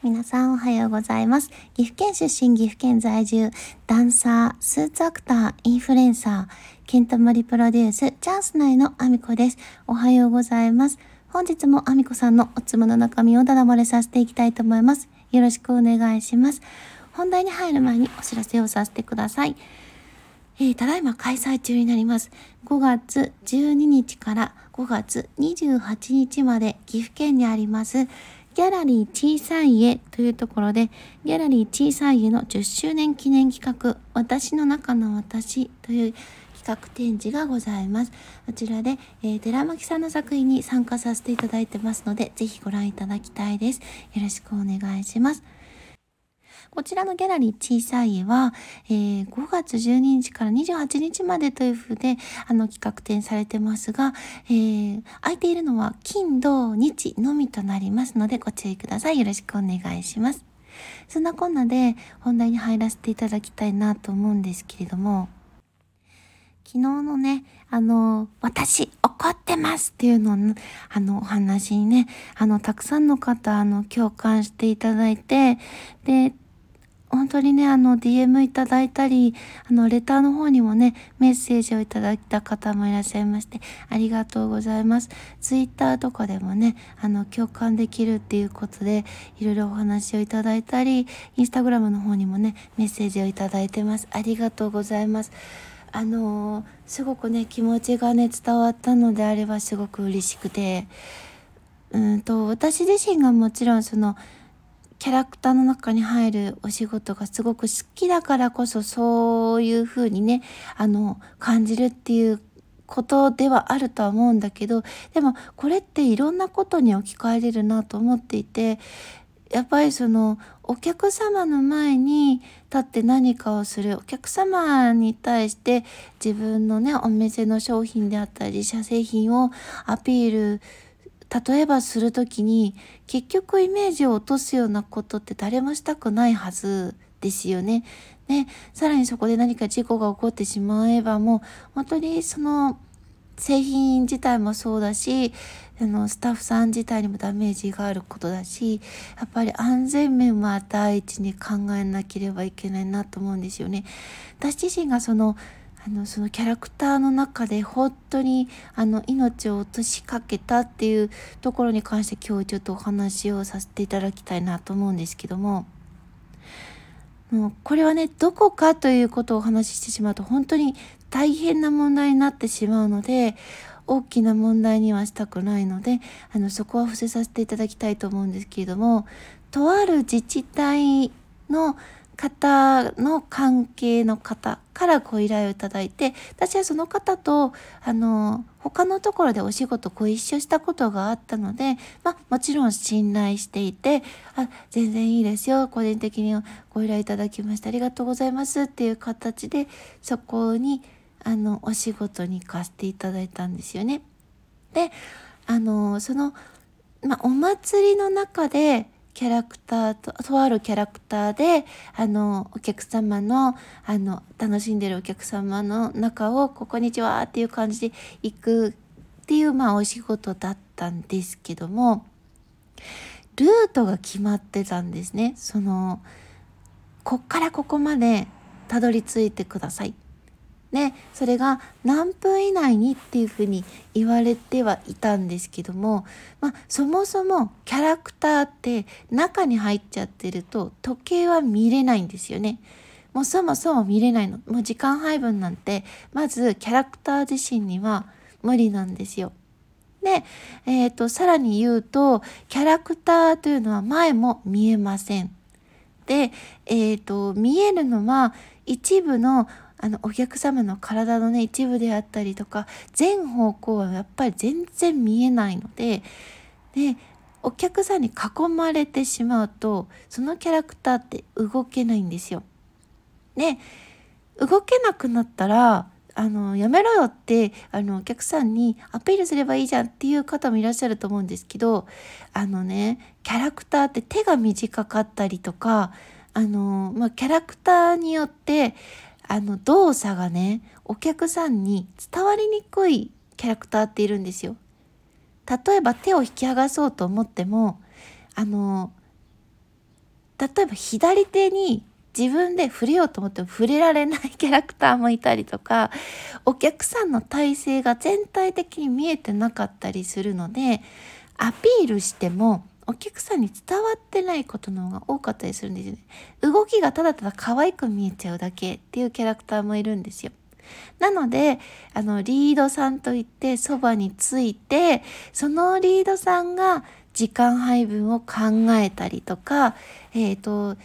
皆さんおはようございます。岐阜県出身、岐阜県在住、ダンサー、スーツアクター、インフルエンサー、ケントモリプロデュース、チャンス内のアミコです。おはようございます。本日もアミコさんのおつむの中身をだだ漏れさせていきたいと思います。よろしくお願いします。本題に入る前にお知らせをさせてください。えー、ただいま開催中になります。5月12日から5月28日まで岐阜県にありますギャラリー小さい家というところで、ギャラリー小さい家の10周年記念企画、私の中の私という企画展示がございます。こちらで、えー、寺巻さんの作品に参加させていただいてますので、ぜひご覧いただきたいです。よろしくお願いします。こちらのギャラリー小さい絵は、えー、5月12日から28日までというふうで、あの、企画展されてますが、えー、空いているのは金、土、日のみとなりますので、ご注意ください。よろしくお願いします。そんなこんなで本題に入らせていただきたいなと思うんですけれども、昨日のね、あの、私怒ってますっていうのを、あの、お話にね、あの、たくさんの方、あの、共感していただいて、で、本当にね、あの、DM いただいたり、あの、レターの方にもね、メッセージをいただいた方もいらっしゃいまして、ありがとうございます。Twitter とかでもね、あの、共感できるっていうことで、いろいろお話をいただいたり、Instagram の方にもね、メッセージをいただいてます。ありがとうございます。あのすごくね、気持ちがね、伝わったのであればすごく嬉しくて、うんと、私自身がもちろんその、キャラクターの中に入るお仕事がすごく好きだからこそそういうふうにね、あの、感じるっていうことではあるとは思うんだけど、でもこれっていろんなことに置き換えれるなと思っていて、やっぱりそのお客様の前に立って何かをするお客様に対して自分のねお店の商品であったり自社製品をアピールする例えばする時に結局イメージを落とすようなことって誰もしたくないはずですよね。ね、さらにそこで何か事故が起こってしまえばもう本当にその製品自体もそうだしあのスタッフさん自体にもダメージがあることだしやっぱり安全面は第一に考えなければいけないなと思うんですよね。私自身がそののそのキャラクターの中で本当にあの命を落としかけたっていうところに関して今日ちょっとお話をさせていただきたいなと思うんですけども。もうこれはねどこかということをお話ししてしまうと本当に大変な問題になってしまうので大きな問題にはしたくないのであのそこは伏せさせていただきたいと思うんですけれどもとある自治体の方の関係の方からご依頼をいただいて、私はその方と、あの、他のところでお仕事ご一緒したことがあったので、まあ、もちろん信頼していて、あ、全然いいですよ。個人的にご依頼いただきましてありがとうございますっていう形で、そこに、あの、お仕事に行かせていただいたんですよね。で、あの、その、まあ、お祭りの中で、キャラクターと、とあるキャラクターで、あの、お客様の、あの、楽しんでるお客様の中を、ここにちはっていう感じで行くっていう、まあ、お仕事だったんですけども、ルートが決まってたんですね。その、こっからここまでたどり着いてください。ね、それが何分以内にっていうふうに言われてはいたんですけども、まあ、そもそもキャラクターって中に入っちゃってると時計は見れないんですよね。もうそもそも見れないの。もう時間配分なんてまずキャラクター自身には無理なんですよ。で、えっ、ー、と、さらに言うと、キャラクターというのは前も見えません。で、えっ、ー、と、見えるのは一部のあのお客様の体のね一部であったりとか全方向はやっぱり全然見えないのででお客さんに囲まれてしまうとそのキャラクターって動けないんですよ。で動けなくなったらあのやめろよってあのお客さんにアピールすればいいじゃんっていう方もいらっしゃると思うんですけどあのねキャラクターって手が短かったりとかあの、まあ、キャラクターによってあの動作がねお客さんに伝わりにくいキャラクターっているんですよ。例えば手を引き剥がそうと思ってもあの例えば左手に自分で触れようと思っても触れられないキャラクターもいたりとかお客さんの体勢が全体的に見えてなかったりするのでアピールしてもお客さんに伝わってないことの方が多かったりするんですよね。動きがただただ可愛く見えちゃうだけっていうキャラクターもいるんですよ。なので、あの、リードさんといってそばについて、そのリードさんが時間配分を考えたりとか、えっ、ー、と、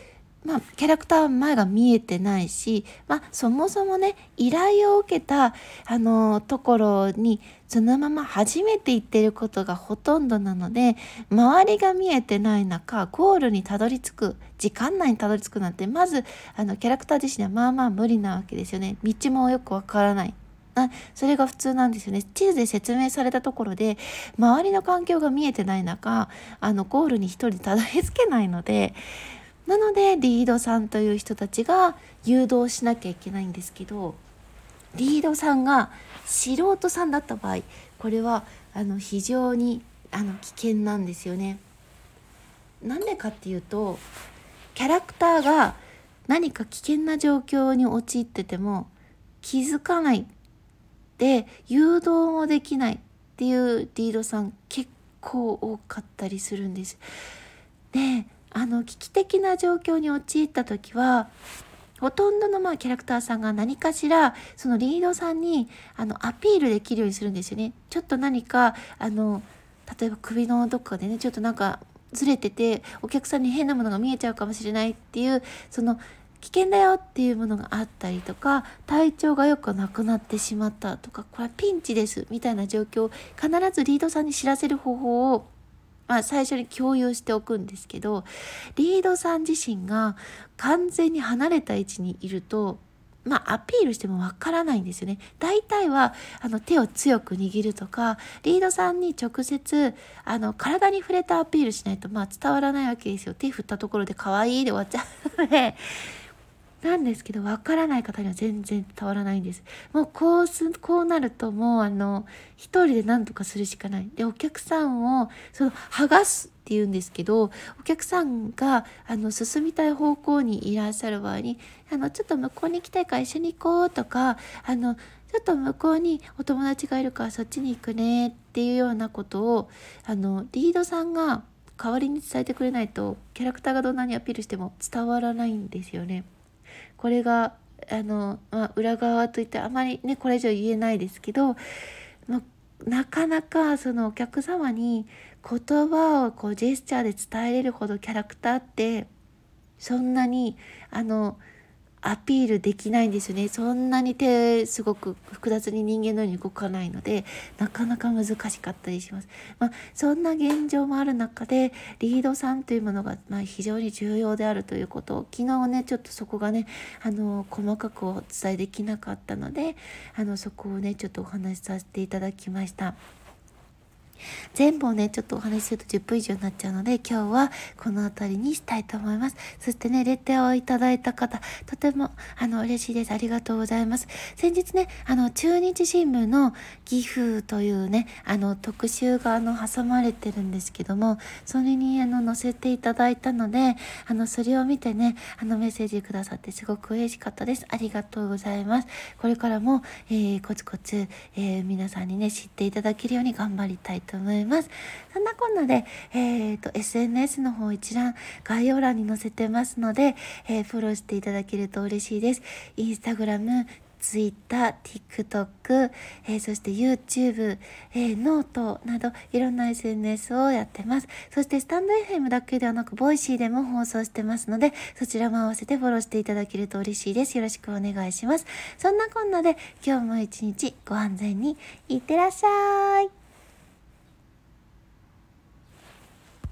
まあ、キャラクター前が見えてないし、まあ、そもそもね、依頼を受けた、あの、ところに、そのまま初めて行ってることがほとんどなので、周りが見えてない中、ゴールにたどり着く、時間内にたどり着くなんて、まず、あの、キャラクター自身はまあまあ無理なわけですよね。道もよくわからない。あそれが普通なんですよね。地図で説明されたところで、周りの環境が見えてない中、あの、ゴールに一人たどり着けないので、なのでリードさんという人たちが誘導しなきゃいけないんですけどリードさんが素人さんだった場合これはあの非常にあの危険なんですよね。なんでかっていうとキャラクターが何か危険な状況に陥ってても気づかないで誘導もできないっていうリードさん結構多かったりするんです。であの危機的な状況に陥った時はほとんどのまあキャラクターさんが何かしらそのリードさんにあのアピールできるようにするんですよね。ちょっと何かあの例えば首のどっかでねちょっとなんかずれててお客さんに変なものが見えちゃうかもしれないっていうその危険だよっていうものがあったりとか体調がよくなくなってしまったとかこれはピンチですみたいな状況を必ずリードさんに知らせる方法をまあ、最初に共有しておくんですけどリードさん自身が完全に離れた位置にいるとまあ、アピールしてもわからないんですよね。大体は、あの、手を強く握るとか、リードさんに直接、あの、体に触れたアピールしないと、まあ、伝わらないわけですよ。手振ったところで可愛いで終わっちゃうので、なんですけど、わからない方には全然伝わらないんです。もうこうす、こうなるともうあの、一人で何とかするしかない。で、お客さんを、その、剥がすって言うんですけど、お客さんが、あの、進みたい方向にいらっしゃる場合に、あの、ちょっと向こうに行きたいから一緒に行こうとか、あの、ちょっと向こうにお友達がいるからそっちに行くねっていうようなことを、あの、リードさんが代わりに伝えてくれないと、キャラクターがどんなにアピールしても伝わらないんですよね。これがあの、まあ、裏側といってあまりねこれ以上言えないですけど、まあ、なかなかそのお客様に言葉をこうジェスチャーで伝えれるほどキャラクターってそんなにあのアピールできないんですよねそんなに手すごく複雑に人間のように動かないのでなかなか難しかったりします、まあ、そんな現状もある中でリードさんというものがま非常に重要であるということを昨日ねちょっとそこがねあの細かくお伝えできなかったのであのそこをねちょっとお話しさせていただきました。全部をね、ちょっとお話しすると10分以上になっちゃうので、今日はこの辺りにしたいと思います。そしてね、レターをいただいた方、とても、あの、嬉しいです。ありがとうございます。先日ね、あの、中日新聞の岐阜というね、あの、特集が、あの、挟まれてるんですけども、それに、あの、載せていただいたので、あの、それを見てね、あの、メッセージくださってすごく嬉しかったです。ありがとうございます。これからも、えー、コツコツ、えー、皆さんにね、知っていただけるように頑張りたいとと思います。そんなこんなで、えっ、ー、と、SNS の方一覧概要欄に載せてますので、えー、フォローしていただけると嬉しいです。 Instagram、Twitter、TikTok、えー、そして YouTube、えー、ノートなどいろんな SNS をやってます。そしてスタンド FM だけではなく、 Voicy でも放送してますので、そちらも合わせてフォローしていただけると嬉しいです。よろしくお願いします。そんなこんなで今日も一日ご安全にいってらっしゃい。